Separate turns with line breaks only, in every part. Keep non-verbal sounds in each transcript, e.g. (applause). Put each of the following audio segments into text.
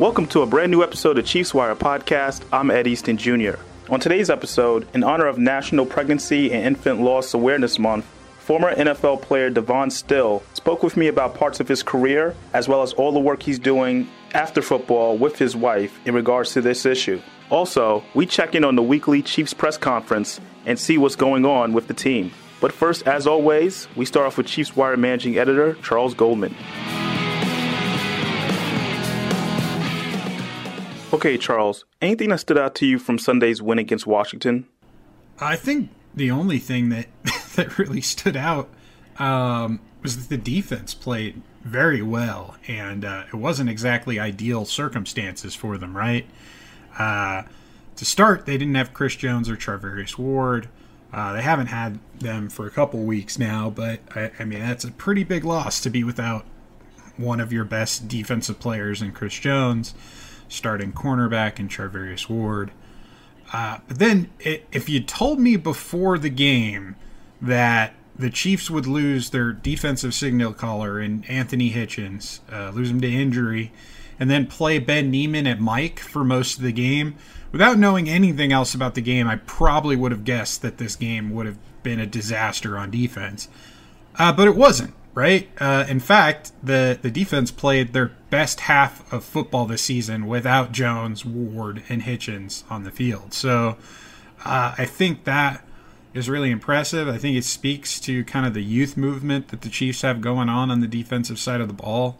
Welcome to a brand new episode of Chiefs Wire podcast. I'm Ed Easton Jr. On today's episode, in honor of National Pregnancy and Infant Loss Awareness Month, former NFL player Devon Still spoke with me about parts of his career as well as all the work he's doing after football with his wife in regards to this issue. Also, we check in on the weekly Chiefs press conference and see what's going on with the team. But first, as always, we start off with Chiefs Wire managing editor Charles Goldman. Okay, Charles, anything that stood out to you from Sunday's win against Washington?
I think the only thing that (laughs) that really stood out um, was that the defense played very well, and uh, it wasn't exactly ideal circumstances for them. Right uh, to start, they didn't have Chris Jones or Charvarius Ward. Uh, they haven't had them for a couple weeks now, but I, I mean that's a pretty big loss to be without one of your best defensive players in Chris Jones starting cornerback in Charvarius Ward. Uh, but then, it, if you told me before the game that the Chiefs would lose their defensive signal caller in Anthony Hitchens, uh, lose him to injury, and then play Ben Niemann at Mike for most of the game, without knowing anything else about the game, I probably would have guessed that this game would have been a disaster on defense. Uh, but it wasn't right? Uh, in fact, the the defense played their best half of football this season without Jones, Ward, and Hitchens on the field. So uh, I think that is really impressive. I think it speaks to kind of the youth movement that the Chiefs have going on on the defensive side of the ball.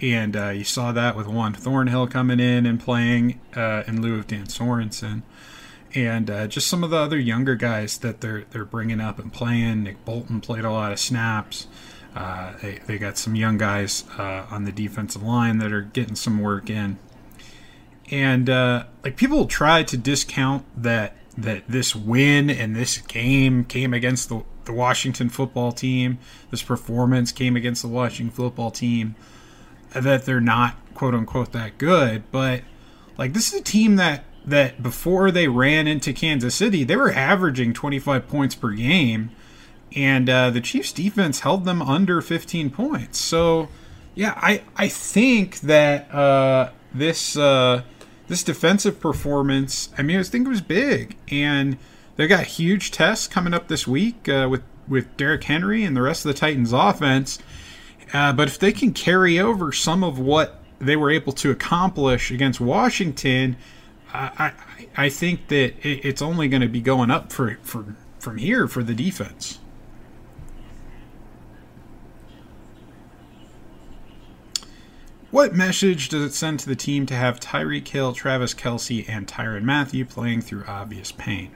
And uh, you saw that with Juan Thornhill coming in and playing uh, in lieu of Dan Sorensen and uh, just some of the other younger guys that they're they're bringing up and playing. Nick Bolton played a lot of snaps. Uh, they, they got some young guys uh, on the defensive line that are getting some work in. And uh, like people try to discount that that this win and this game came against the, the Washington football team. This performance came against the Washington football team. That they're not quote unquote that good, but like this is a team that that before they ran into Kansas City, they were averaging 25 points per game and uh, the Chiefs' defense held them under 15 points. So, yeah, I I think that uh, this uh, this defensive performance. I mean, I think it was big, and they've got huge tests coming up this week uh, with with Derrick Henry and the rest of the Titans' offense. Uh, but if they can carry over some of what they were able to accomplish against Washington, I I, I think that it's only going to be going up for, for from here for the defense. What message does it send to the team to have Tyreek Hill, Travis Kelce, and Tyrann Mathieu playing through obvious pain?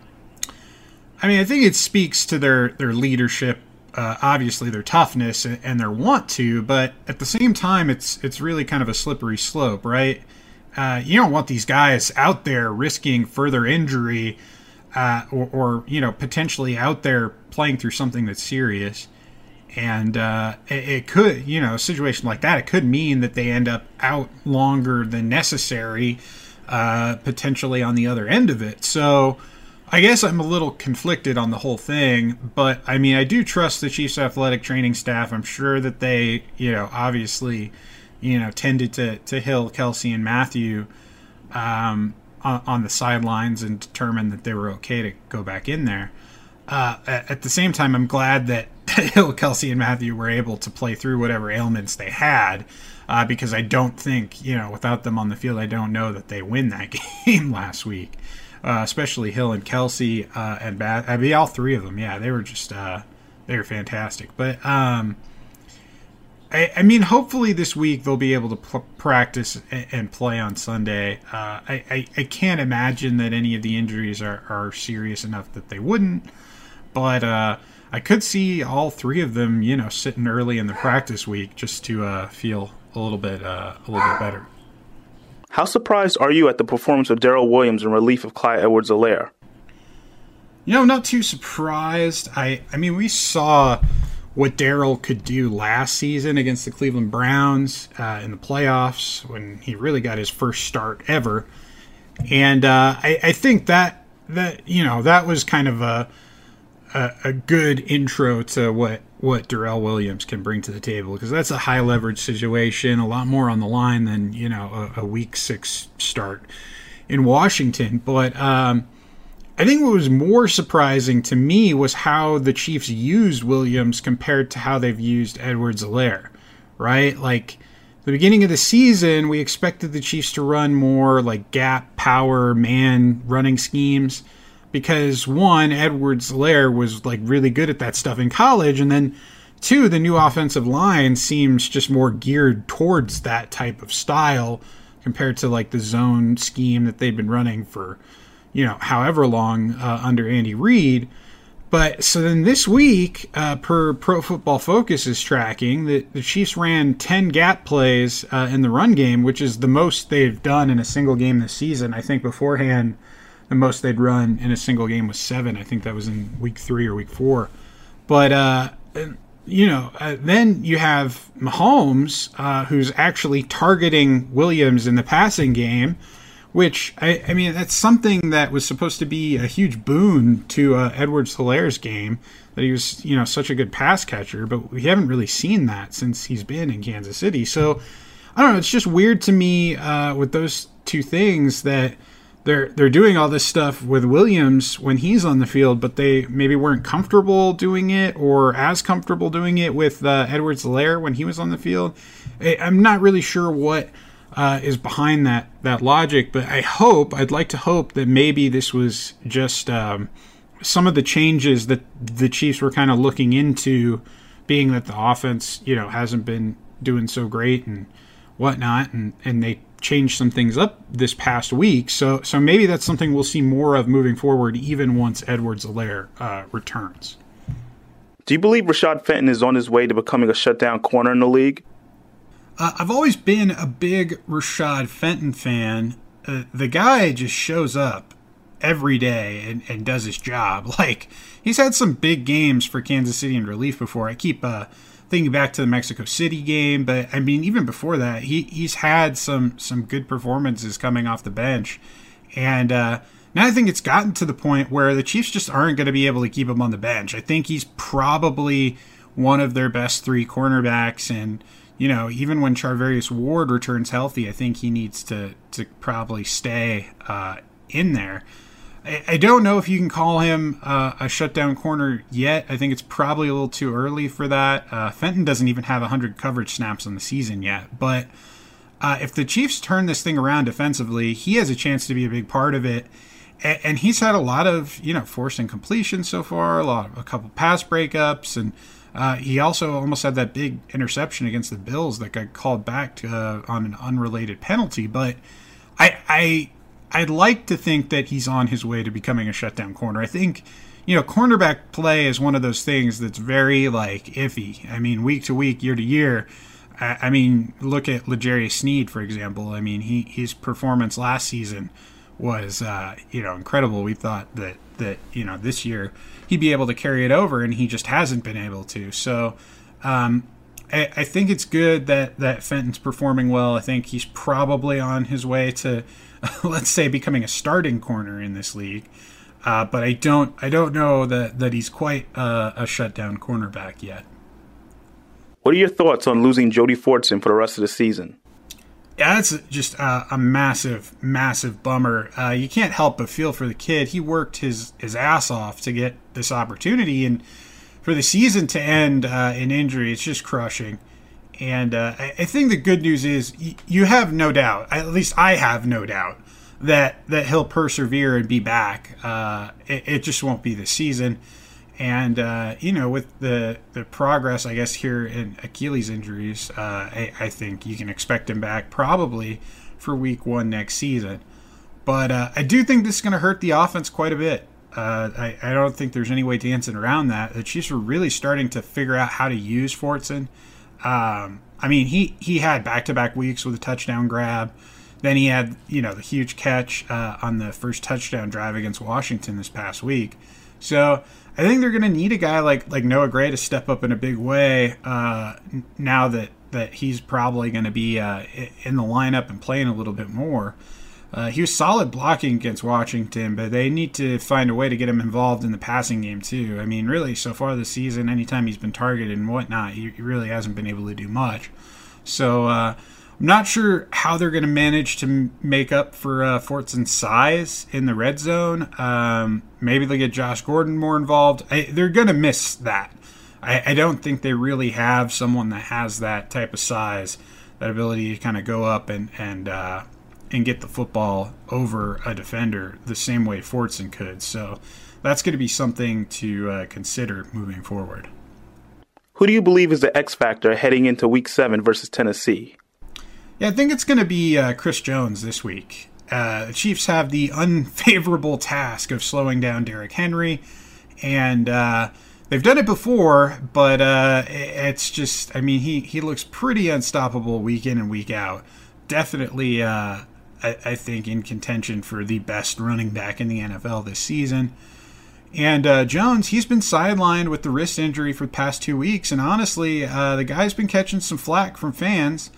I mean, I think it speaks to their their leadership, uh, obviously their toughness and their want to, but at the same time, it's it's really kind of a slippery slope, right? Uh, you don't want these guys out there risking further injury, uh, or, or you know potentially out there playing through something that's serious and uh, it, it, could, you know, a situation like that, it could mean that they end up out longer than necessary, uh, potentially on the other end of it. So I guess I'm a little conflicted on the whole thing, but I mean, I do trust the Chiefs athletic training staff. I'm sure that they, you know, obviously, you know, tended to, to Hill, kelce and mathieu um, on, on, the sidelines and determined that they were okay to go back in there. Uh, at, at the same time, I'm glad that Hill, (laughs) Kelce, and Mathieu were able to play through whatever ailments they had. Uh, because I don't think, you know, without them on the field, I don't know that they win that (laughs) game last week. Uh, especially Hill and Kelce uh, and Bath. I mean, all three of them. Yeah, they were just uh, they were fantastic. But um, I, I, mean, hopefully this week they'll be able to p- practice and, and, play on Sunday. Uh, I, I, I can't imagine that any of the injuries are, are serious enough that they wouldn't. But uh, I could see all three of them, you know, sitting early in the practice week just to uh, feel a little bit uh, a little bit better.
How surprised are you at the performance of Darrel Williams in relief of Clyde Edwards-Helaire?
You know, not too surprised. I I mean, we saw what Daryl could do last season against the Cleveland Browns uh, in the playoffs when he really got his first start ever, and uh, I, I think that that you know that was kind of a a, a good intro to what what Darrel Williams can bring to the table because that's a high leverage situation, a lot more on the line than you know a, a week six start in Washington. But um, I think what was more surprising to me was how the Chiefs used Williams compared to how they've used Edwards-Helaire, right? Like the beginning of the season, we expected the Chiefs to run more like gap, power, man running schemes because one, Edwards-Helaire was like really good at that stuff in college, and then two, the new offensive line seems just more geared towards that type of style compared to like the zone scheme that they've been running for, you know, however long uh, under Andy Reid. But so then this week, uh, per Pro Football Focus is tracking, the, the Chiefs ran 10 gap plays uh, in the run game, which is the most they've done in a single game this season. I think beforehand, the most they'd run in a single game was seven. I think that was in week three or week four. But, uh, you know, uh, then you have Mahomes, uh, who's actually targeting Williams in the passing game, which, I, I, mean, that's something that was supposed to be a huge boon to uh, Edwards-Helaire's game, that he was, you know, such a good pass catcher, but we haven't really seen that since he's been in Kansas City. So, I don't know, it's just weird to me uh, with those two things that – they're they're doing all this stuff with Williams when he's on the field, but they maybe weren't comfortable doing it or as comfortable doing it with uh, Edwards-Helaire when he was on the field. I'm not really sure what uh, is behind that that logic, but I hope I'd like to hope that maybe this was just um, some of the changes that the Chiefs were kind of looking into, being that the offense you know hasn't been doing so great and whatnot, and and they changed some things up this past week. So so maybe that's something we'll see more of moving forward, even once Edwards-Helaire uh, returns.
Do you believe Rashad Fenton is on his way to becoming a shutdown corner in the league?
Uh, I've always been a big Rashad Fenton fan. Uh, the guy just shows up every day and, and, does his job. (laughs) Like he's had some big games for Kansas City in relief before. I keep uh, thinking back to the Mexico City game, but I mean, even before that, he he's had some some good performances coming off the bench, and uh, now I think it's gotten to the point where the Chiefs just aren't going to be able to keep him on the bench. I think he's probably one of their best three cornerbacks, and you know, even when Charvarius Ward returns healthy, I think he needs to to probably stay uh, in there. I, don't know if you can call him uh, a shutdown corner yet. I think it's probably a little too early for that. Uh, Fenton doesn't even have 100 coverage snaps on the season yet. But uh, if the Chiefs turn this thing around defensively, he has a chance to be a big part of it. And, and he's had a lot of, you know, forced incompletion so far, a lot, a couple pass breakups, and uh, he also almost had that big interception against the Bills that got called back to, uh, on an unrelated penalty. But I, I I'd like to think that he's on his way to becoming a shutdown corner. I think, you know, cornerback play is one of those things that's very like iffy. I mean, week to week, year to year. I, mean, look at L'Jarius Sneed, for example. I mean, he his performance last season was uh, you know incredible. We thought that that you know this year he'd be able to carry it over, and he just hasn't been able to. So. Um, I, I think it's good that, that Fenton's performing well. I think he's probably on his way to (laughs) let's say, becoming a starting corner in this league. Uh, but I don't, I don't know that that he's quite uh, a shutdown cornerback yet.
What are your thoughts on losing Jody Fortson for the rest of the season?
Yeah, that's just uh, a massive, massive bummer. Uh, you can't help but feel for the kid. He worked his his ass off to get this opportunity, and for the season to end uh, in injury, it's just crushing. And uh, I, think the good news is y- you have no doubt, at least I have no doubt, that that he'll persevere and be back. Uh, it, it, just won't be this season. And uh, you know, with the the progress, I guess here in Achilles injuries, uh, I, I, think you can expect him back probably for Week One next season. But uh, I do think this is going to hurt the offense quite a bit. Uh, I, I don't think there's any way dancing around that. The Chiefs were really starting to figure out how to use Fortson. Um, I mean, he, he had back to back weeks with a touchdown grab. Then he had, you know, the huge catch uh, on the first touchdown drive against Washington this past week. So I think they're going to need a guy like like Noah Gray to step up in a big way uh, now that that he's probably going to be uh, in the lineup and playing a little bit more. Uh, he was solid blocking against Washington, but they need to find a way to get him involved in the passing game too. I mean, really, so far this season, anytime he's been targeted and whatnot, he, he really hasn't been able to do much. So uh, I'm not sure how they're going to manage to make up for uh, Fortson's size in the red zone. Um, maybe they get Josh Gordon more involved. I, they're going to miss that. I, I don't think they really have someone that has that type of size, that ability to kind of go up and and uh, and get the football over a defender the same way Fortson could. So that's going to be something to uh, consider moving forward.
Who do you believe is the X factor heading into Week Seven versus Tennessee?
Yeah, I think it's going to be uh, Chris Jones this week. Uh, the Chiefs have the unfavorable (laughs) task of slowing down Derrick Henry, and uh, they've done it before, but uh, it's just, I mean, he, he looks pretty unstoppable week in and week out. Definitely uh, I, I, think, in contention for the best running back in the NFL this season. And uh, Jones, he's been sidelined with the wrist injury for the past two weeks, and honestly, uh, the guy's been catching some flack from fans.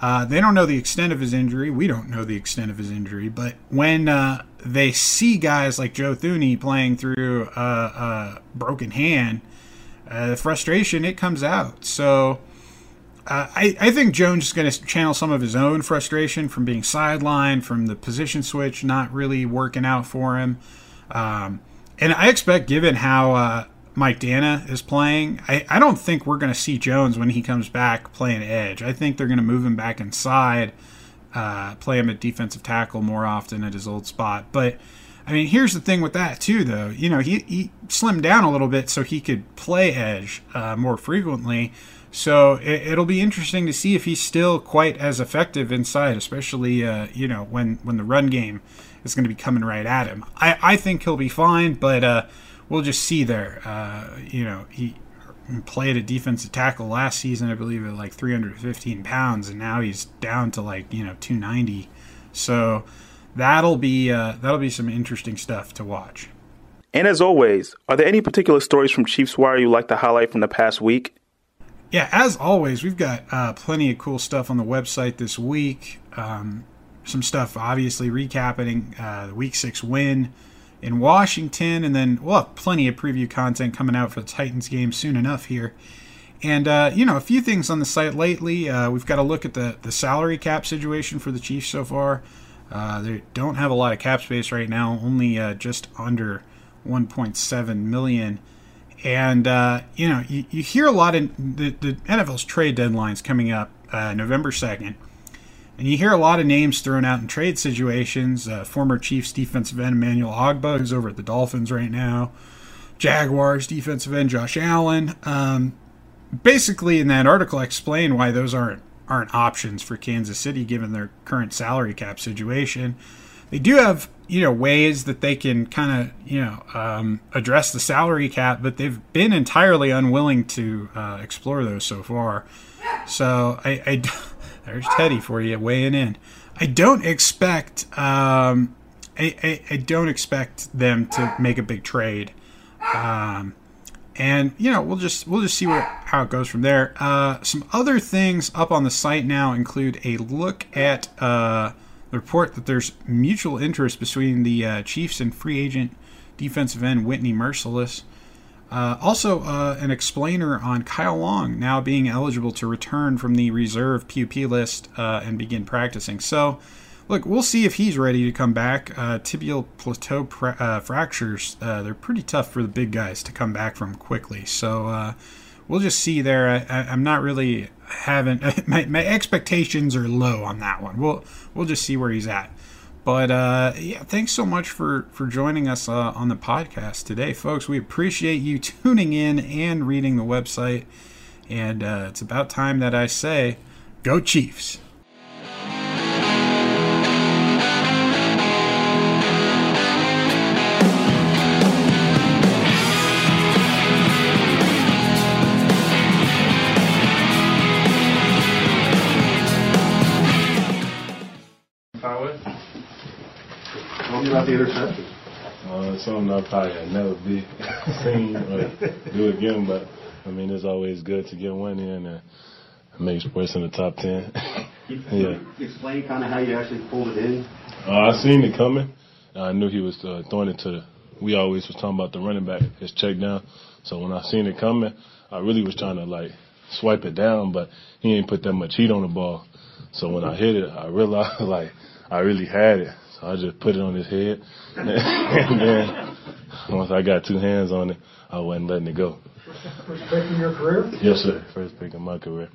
Uh, they don't know the extent of his injury. We don't know the extent of his injury. But when uh, they see guys like Joe Thuney playing through a, broken hand, uh, the frustration it comes out. So uh, I, I think Jones is going to channel some of his own frustration from being sidelined, from the position switch not really working out for him. Um, and I expect, given how uh, Mike Danna is playing, I, I don't think we're going to see Jones when he comes back playing edge. I think they're going to move him back inside, uh, play him at defensive tackle more often at his old spot. But I mean, here's the thing with that too, though. You know, he, he slimmed down a little bit so he could play edge uh, more frequently. So it, will be interesting to see if he's still quite as effective inside, especially uh, you know when when the run game is going to be coming right at him. I, I think he'll be fine, but uh, we'll just see there. Uh, you know he played a defensive tackle last season, I believe, at like 315 pounds, and now he's down to like you know 290. So that'll be uh, that'll be some interesting stuff to watch.
And as always, are there any particular stories from Chiefs Wire you like to highlight from the past week?
Yeah, as always, we've got uh, plenty of cool stuff on the website this week. Um, some stuff, obviously, recapping uh, the Week 6 win in Washington, and then we'll have plenty of preview content coming out for the Titans game soon enough here. And, uh, you know, a few things on the site lately. Uh, we've got to look at the, the salary cap situation for the Chiefs so far. Uh, they don't have a lot of cap space right now, only uh, just under 1.7 million. And, uh, you know, you, you, hear a lot in the, the NFL's trade deadlines coming up uh, November 2nd. And you hear a lot of names thrown out in trade situations. Uh, former Chiefs defensive end Emmanuel Ogbah, who's over at the Dolphins right now. Jaguars defensive end Josh Allen. Um, basically, in that article, I explain why those aren't aren't options for Kansas City given their current salary cap situation. They do have you know ways that they can kind of you know um, address the salary cap, but they've been entirely unwilling to uh, explore those so far. So I, I (laughs) there's Teddy for you weighing in. I don't expect um, I, I, I, don't expect them to make a big trade. Um, and you know we'll just we'll just see where how it goes from there. Uh, some other things up on the site now include a look at uh, the report that there's mutual interest between the uh, Chiefs and free agent defensive end Whitney Mercilus. Uh, also, uh, an explainer on Kyle Long now being eligible to return from the reserve PUP list uh, and begin practicing. So, look, we'll see if he's ready to come back. Uh, tibial plateau pra- uh, fractures, they're pretty tough for the big guys to come back from quickly. So, we'll just see there. I, am not really having (laughs) my, my expectations are low on that one. We'll we'll just see where he's at. But uh, yeah, thanks so much for for joining us uh, on the podcast today, folks. We appreciate you (laughs) tuning in and reading the website. And uh, it's about time that I say, go Chiefs.
About the interception?
Uh, something I probably never be (laughs) seen or do again, but I mean, it's always good to get one in and make sports in the top ten. (laughs)
yeah. Explain kind of how you actually pulled it in.
Uh, I seen it coming. I knew he was uh, throwing it to the. We always was talking about the running back, his check down. So when I seen it coming, I really was trying to like swipe it down, but he ain't put that much heat on the ball. So when I hit it, I realized (laughs) like I really had it. So I just put it on his head, (laughs) and then once I got two hands on it, I wasn't letting it go.
First pick in your career?
Yes, sir. First pick in my career.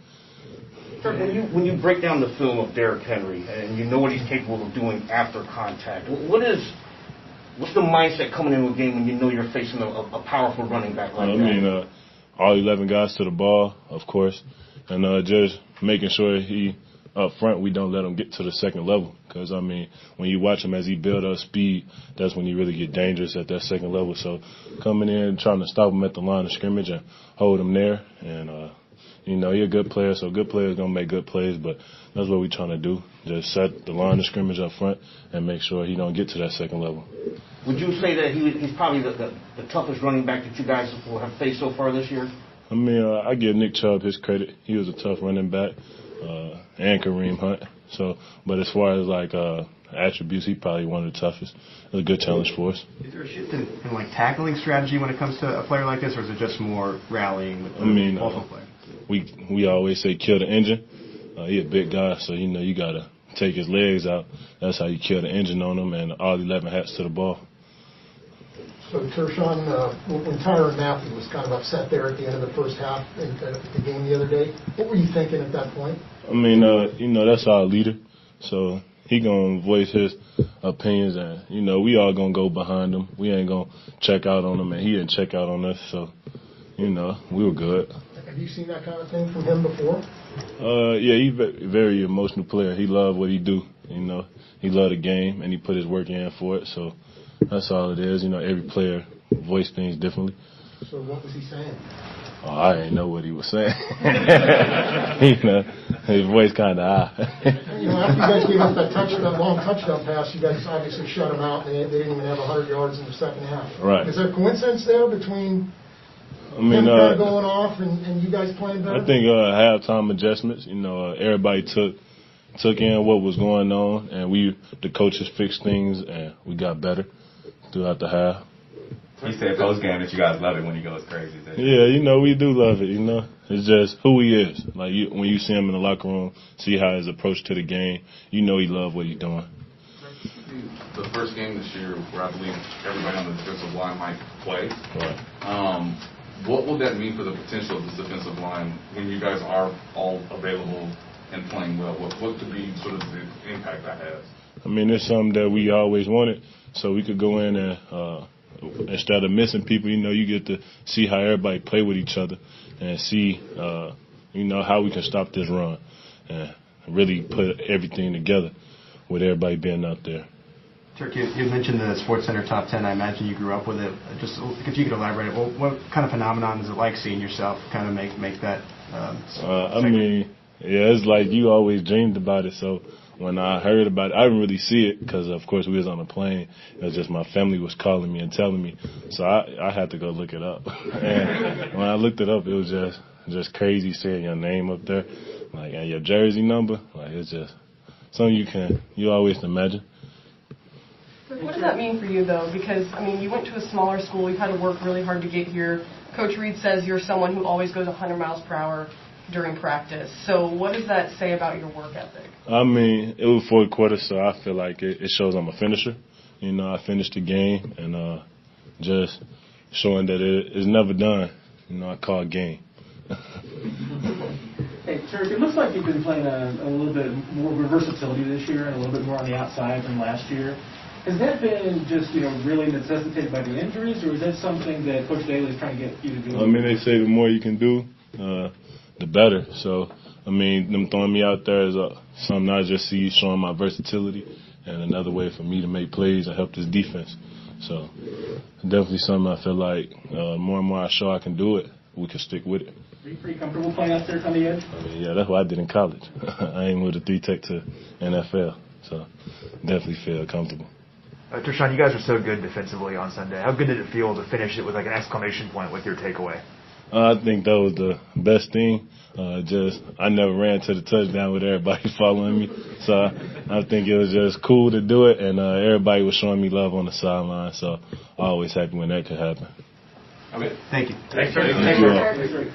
When you when you break down the film of Derrick Henry and you know what he's capable of doing after contact, what is what's the mindset coming into a game when you know you're facing a, a powerful running back like
I
that?
I mean, uh, all 11 guys to the ball, of course, and uh, just making sure he up front we don't let him get to the second level. Because I mean, when you watch him as he build up speed, that's when you really get dangerous at that second level. So coming in trying to stop him at the line of scrimmage and hold him there, and uh, you know, he's a good player, so good players gonna make good plays, but that's what we're trying to do. Just set the line of scrimmage up front and make sure he don't get to that second level.
Would you say that he, he's probably the, the, the toughest running back that you guys have faced so far this year?
I mean, uh, I give Nick Chubb his credit. He was a tough running back, uh, and Kareem Hunt. So, but as far as like uh, attributes, he probably one of the toughest. It was a good challenge for us.
Is there a shift in, in like tackling strategy when it comes to a player like this, or is it just more rallying with the
I mean,
multiple
uh,
players?
we we always say kill the engine. Uh, he a big guy, so you know you gotta take his legs out. That's how you kill the engine on him, and all 11 hats to the ball.
So, Tershawn, uh, when Tyrann Mathieu was kind of upset there at the end of the first half in, uh, the game the other day, what were you thinking at that point?
I mean, uh, you know, that's our leader, so he gonna voice his opinions, and you know, we all gonna go behind him. We ain't gonna check out on him, and he didn't check out on us, so you know, we were good.
Have you seen that kind of thing from him before?
Uh, yeah, he's a very emotional player. He love what he do. You know, he love the game and he put his work in for it. So that's all it is. You know, every player voice things differently.
So what was he saying?
Oh, I didn't know what he was saying. (laughs) you know, his voice kind of high.
you know, after you guys gave up that touch, that long touchdown pass, you guys obviously shut them out. They, they didn't even have 100 yards in the second half.
Right.
Is there a coincidence there between
I mean,
him
uh,
kind of going off and, and you guys playing better?
I think uh, halftime adjustments. You know, uh, everybody took took in what was going on, and we the coaches fixed things, and we got better throughout the half.
He said post game that you guys love it when he goes crazy.
Yeah, you know we do love it. You know, it's just who he is. Like you, when you see him in the locker room, see how his approach to the game, you know he love what he's doing.
The first game this year, where I believe everybody on the defensive line might play.
Right.
Um, what will that mean for the potential of this defensive line when you guys are all available and playing well? What, what could be sort of the impact that has?
I mean, it's something that we always wanted, so we could go in and uh, instead of missing people, you know, you get to see how everybody play with each other and see, uh, you know, how we can stop this run and really put everything together with everybody being out there.
Turk, you, you mentioned the Sports Center top 10. I imagine you grew up with it. Just if you could elaborate, well, what kind of phenomenon is it like seeing yourself kind of make make that? Um,
uh, I mean, yeah, it's like you always dreamed about it. So when I heard about it, I didn't really see it because, of course, we was on a plane. It was just my family was calling me and telling me, so I I had to go look it up. (laughs) and when I looked it up, it was just just crazy seeing your name up there, like and your jersey number. Like it's just something you can you always imagine.
What does that mean for you, though? Because, I mean, you went to a smaller school. You've had to work really hard to get here. Coach Reid says you're someone who always goes 100 miles per hour during practice. So, what does that say about your work ethic?
I mean, it was fourth quarter, so I feel like it, it shows I'm a finisher. You know, I finished the game and uh, just showing that it is never done. You know, I call it game. (laughs)
hey, Turk, it looks like you've been playing a, a little bit more versatility this year and a little bit more on the outside than last year. Has that been just, you know, really necessitated by the injuries, or is that something that Coach Daly is trying to get you to do?
I mean, they say the more you can do, uh, the better. So, I mean, them throwing me out there is uh, something I just see showing my versatility and another way for me to make plays and help this defense. So, definitely something I feel like uh, more and more I show I can do it, we can stick with it.
Are you pretty comfortable playing out there on the edge?
I mean, yeah, that's what I did in college. (laughs) I ain't with a three tech to NFL, so definitely feel comfortable.
Uh, Tershawn, you guys were so good defensively on Sunday. How good did it feel to finish it with like an exclamation point with your takeaway?
Uh, I think that was the best thing. Uh, just I never ran to the touchdown with everybody (laughs) following me, so I, I think it was just cool to do it, and uh, everybody was showing me love on the sideline. So always happy when that could happen.
Okay, thank you.
Thanks,
sir.
Thank you.
you.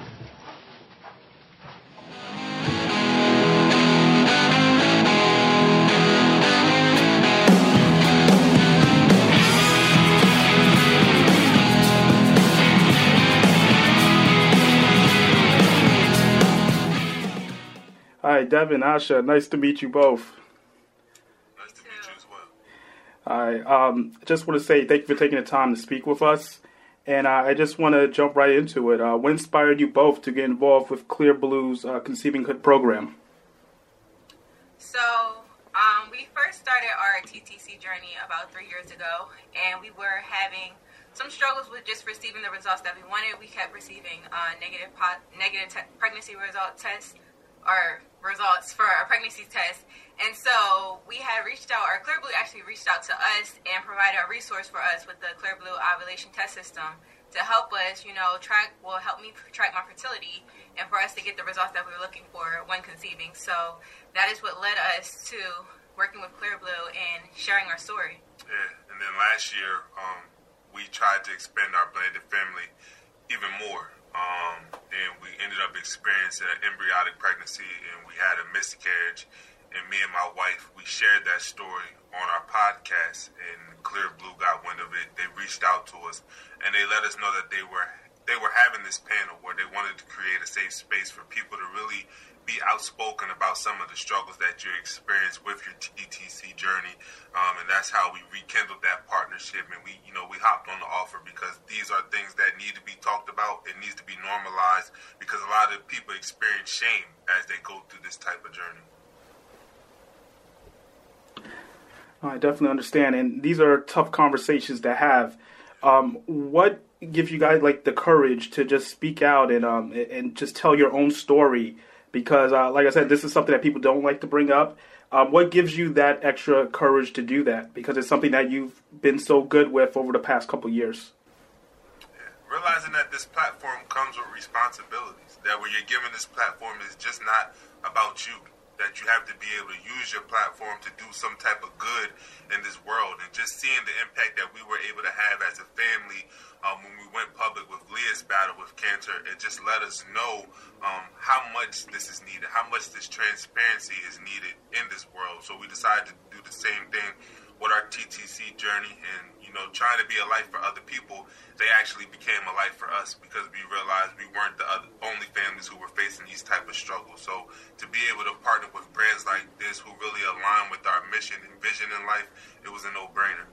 Hi, Devon, Asha. Nice to meet you both. Nice to meet you as well. Hi. Um, just want to say thank you for taking the time to speak with us. And uh, I just want to jump right into it. Uh, what inspired you both to get involved with Clearblue's uh, Conceiving Hood program?
So, um, we first started our TTC journey about three years ago, and we were having some struggles with just receiving the results that we wanted. We kept receiving uh, negative po- negative te- pregnancy result tests or results for our pregnancy test. And so we had reached out, or Clearblue actually reached out to us and provided a resource for us with the Clearblue ovulation test system to help us, you know, track, will help me track my fertility and for us to get the results that we were looking for when conceiving. So that is what led us to working with Clearblue and sharing our story.
Yeah, and then last year, um, we tried to expand our blended family even more. Um, and we ended up experiencing an embryonic pregnancy and we had a miscarriage. And me and my wife, we shared that story on our podcast and Clearblue got wind of it. They reached out to us and they let us know that they were they were having this panel where they wanted to create a safe space for people to really be outspoken about some of the struggles that you experience with your TTC journey, um, and that's how we rekindled that partnership. And we, you know, we hopped on the offer because these are things that need to be talked about. It needs to be normalized because a lot of people experience shame as they go through this type of journey.
I definitely understand, and these are tough conversations to have. Um, what gives you guys like the courage to just speak out and um, and just tell your own story? Because, uh, like I said, this is something that people don't like to bring up. Um, what gives you that extra courage to do that? Because it's something that you've been so good with over the past couple years.
Realizing that this platform comes with responsibilities, that when you're given this platform is just not about you that you have to be able to use your platform to do some type of good in this world. And just seeing the impact that we were able to have as a family um, when we went public with Leah's battle with cancer, it just let us know um, how much this is needed, how much this transparency is needed in this world. So we decided to do the same thing with our TTC journey and, you know, trying to be a light for other people, they actually became a light for us because we realized we weren't the other, only families who were facing these type of struggles. So to be able to partner with brands like this who really align with our mission and vision in life, it was a no-brainer.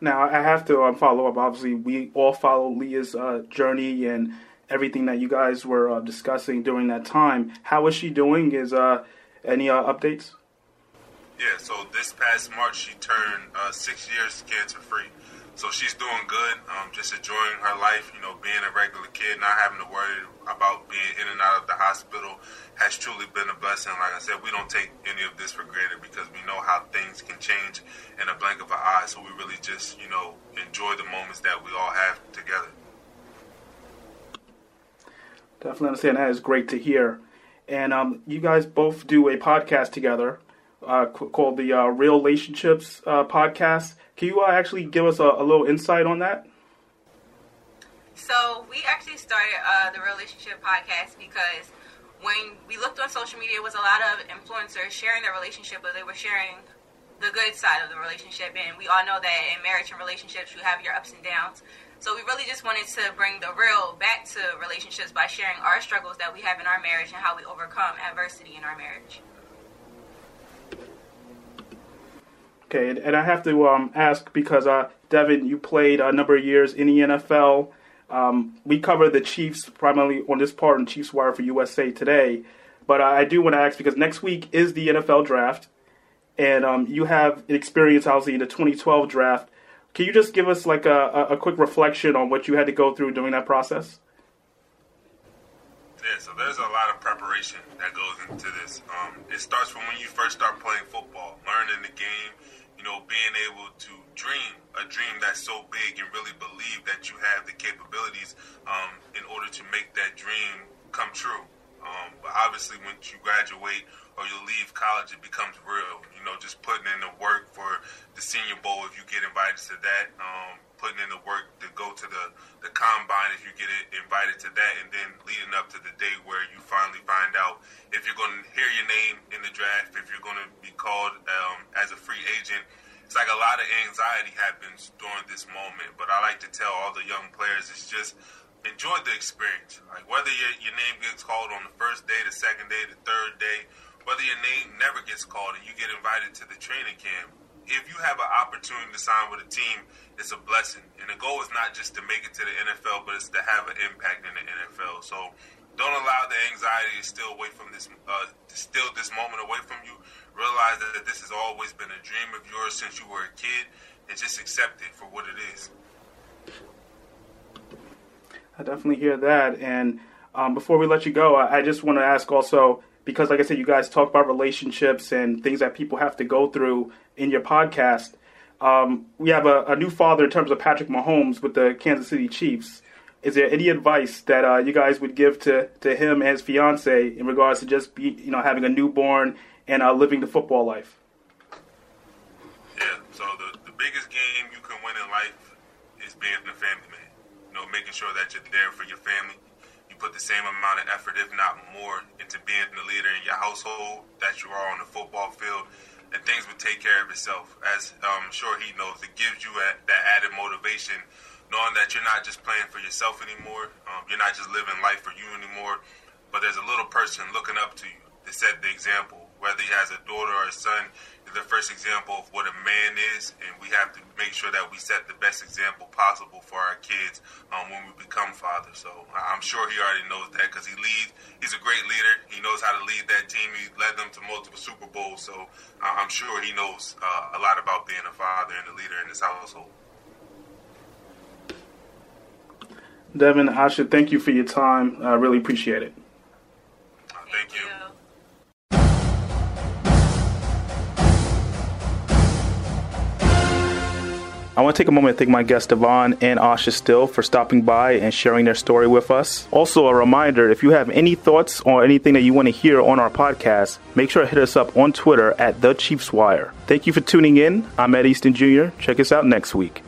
Now I have to um, follow up. Obviously, we all follow Leah's uh, journey and everything that you guys were uh, discussing during that time. How is she doing? Is uh, any uh, updates?
Yeah, so this past March she turned uh, six years cancer free. So she's doing good, um, just enjoying her life, you know, being a regular kid, not having to worry about being in and out of the hospital has truly been a blessing. Like I said, we don't take any of this for granted because we know how things can change in a blink of an eye. So we really just, you know, enjoy the moments that we all have together.
Definitely understand. That is great to hear. And um, you guys both do a podcast together uh, called the uh, Real Relationships uh, podcast. Can you uh, actually give us a, a, little insight on that?
So we actually started uh, the Relationship podcast because when we looked on social media, it was a lot of influencers sharing their relationship, but they were sharing the good side of the relationship. And we all know that in marriage and relationships, you have your ups and downs. So we really just wanted to bring the real back to relationships by sharing our struggles that we have in our marriage and how we overcome adversity in our marriage.
Okay, and I have to um, ask because uh, Devon, you played a number of years in the NFL. Um, we cover the Chiefs primarily on this part in Chiefs Wire for USA Today, but uh, I do want to ask because next week is the NFL draft, and um, you have experience obviously in the 2012 draft. Can you just give us like a, a quick reflection on what you had to go through during that process?
Yeah, so there's a lot of preparation that goes into this. Um, it starts from when you first start playing football, learning the game, you know, being able to dream a dream that's so big and really believe that you have the capabilities um, in order to make that dream come true. Um, but obviously, once you graduate or you leave college, it becomes real. You know, just putting in the work for the Senior Bowl if you get invited to that. Um, putting in the work to go to the, the combine if you get invited to that, and then leading up to the day where you finally find out if you're going to hear your name in the draft, if you're going to called um, as a free agent. It's like a lot of anxiety happens during this moment, but I like to tell all the young players it's just enjoy the experience. Like whether your, your name gets called on the first day, the second day, the third day, whether your name never gets called and you get invited to the training camp, if you have an opportunity to sign with a team, it's a blessing. And the goal is not just to make it to the NFL, but it's to have an impact in the NFL. So don't allow the anxiety to steal away from this, uh, steal this moment away from you. Realize that this has always been a dream of yours since you were a kid, and just accept it for what it is.
I definitely hear that. And um, before we let you go, I, I just want to ask also because, like I said, you guys talk about relationships and things that people have to go through in your podcast. Um, we have a, a, new father in terms of Patrick Mahomes with the Kansas City Chiefs. Is there any advice that uh, you guys would give to, to him and his fiance in regards to just be, you know, having a newborn and uh, living the football life?
Yeah. So the, the biggest game you can win in life is being a family man. You know, making sure that you're there for your family. You put the same amount of effort, if not more, into being the leader in your household that you are on the football field and things would take care of itself. As I'm um, sure he knows, it gives you a, that added motivation, knowing that you're not just playing for yourself anymore. Um, you're not just living life for you anymore, but there's a little person looking up to you to set the example. Whether he has a daughter or a son, is the first example of what a man is, and we have to make sure that we set the best example possible for our kids um, when we become fathers. So I'm sure he already knows that because he leads. He's a great leader. He knows how to lead that team. He led them to multiple Super Bowls. So I'm sure he knows uh, a lot about being a father and a leader in his household.
Devon, should thank you for your time. I really appreciate it. I want to take a moment to thank my guests Devon and Asha Still for stopping by and sharing their story with us. Also, a reminder if you have any thoughts or anything that you want to hear on our podcast, make sure to hit us up on Twitter at The Chiefs Wire. Thank you for tuning in. I'm Ed Easton Jr. Check us out next week.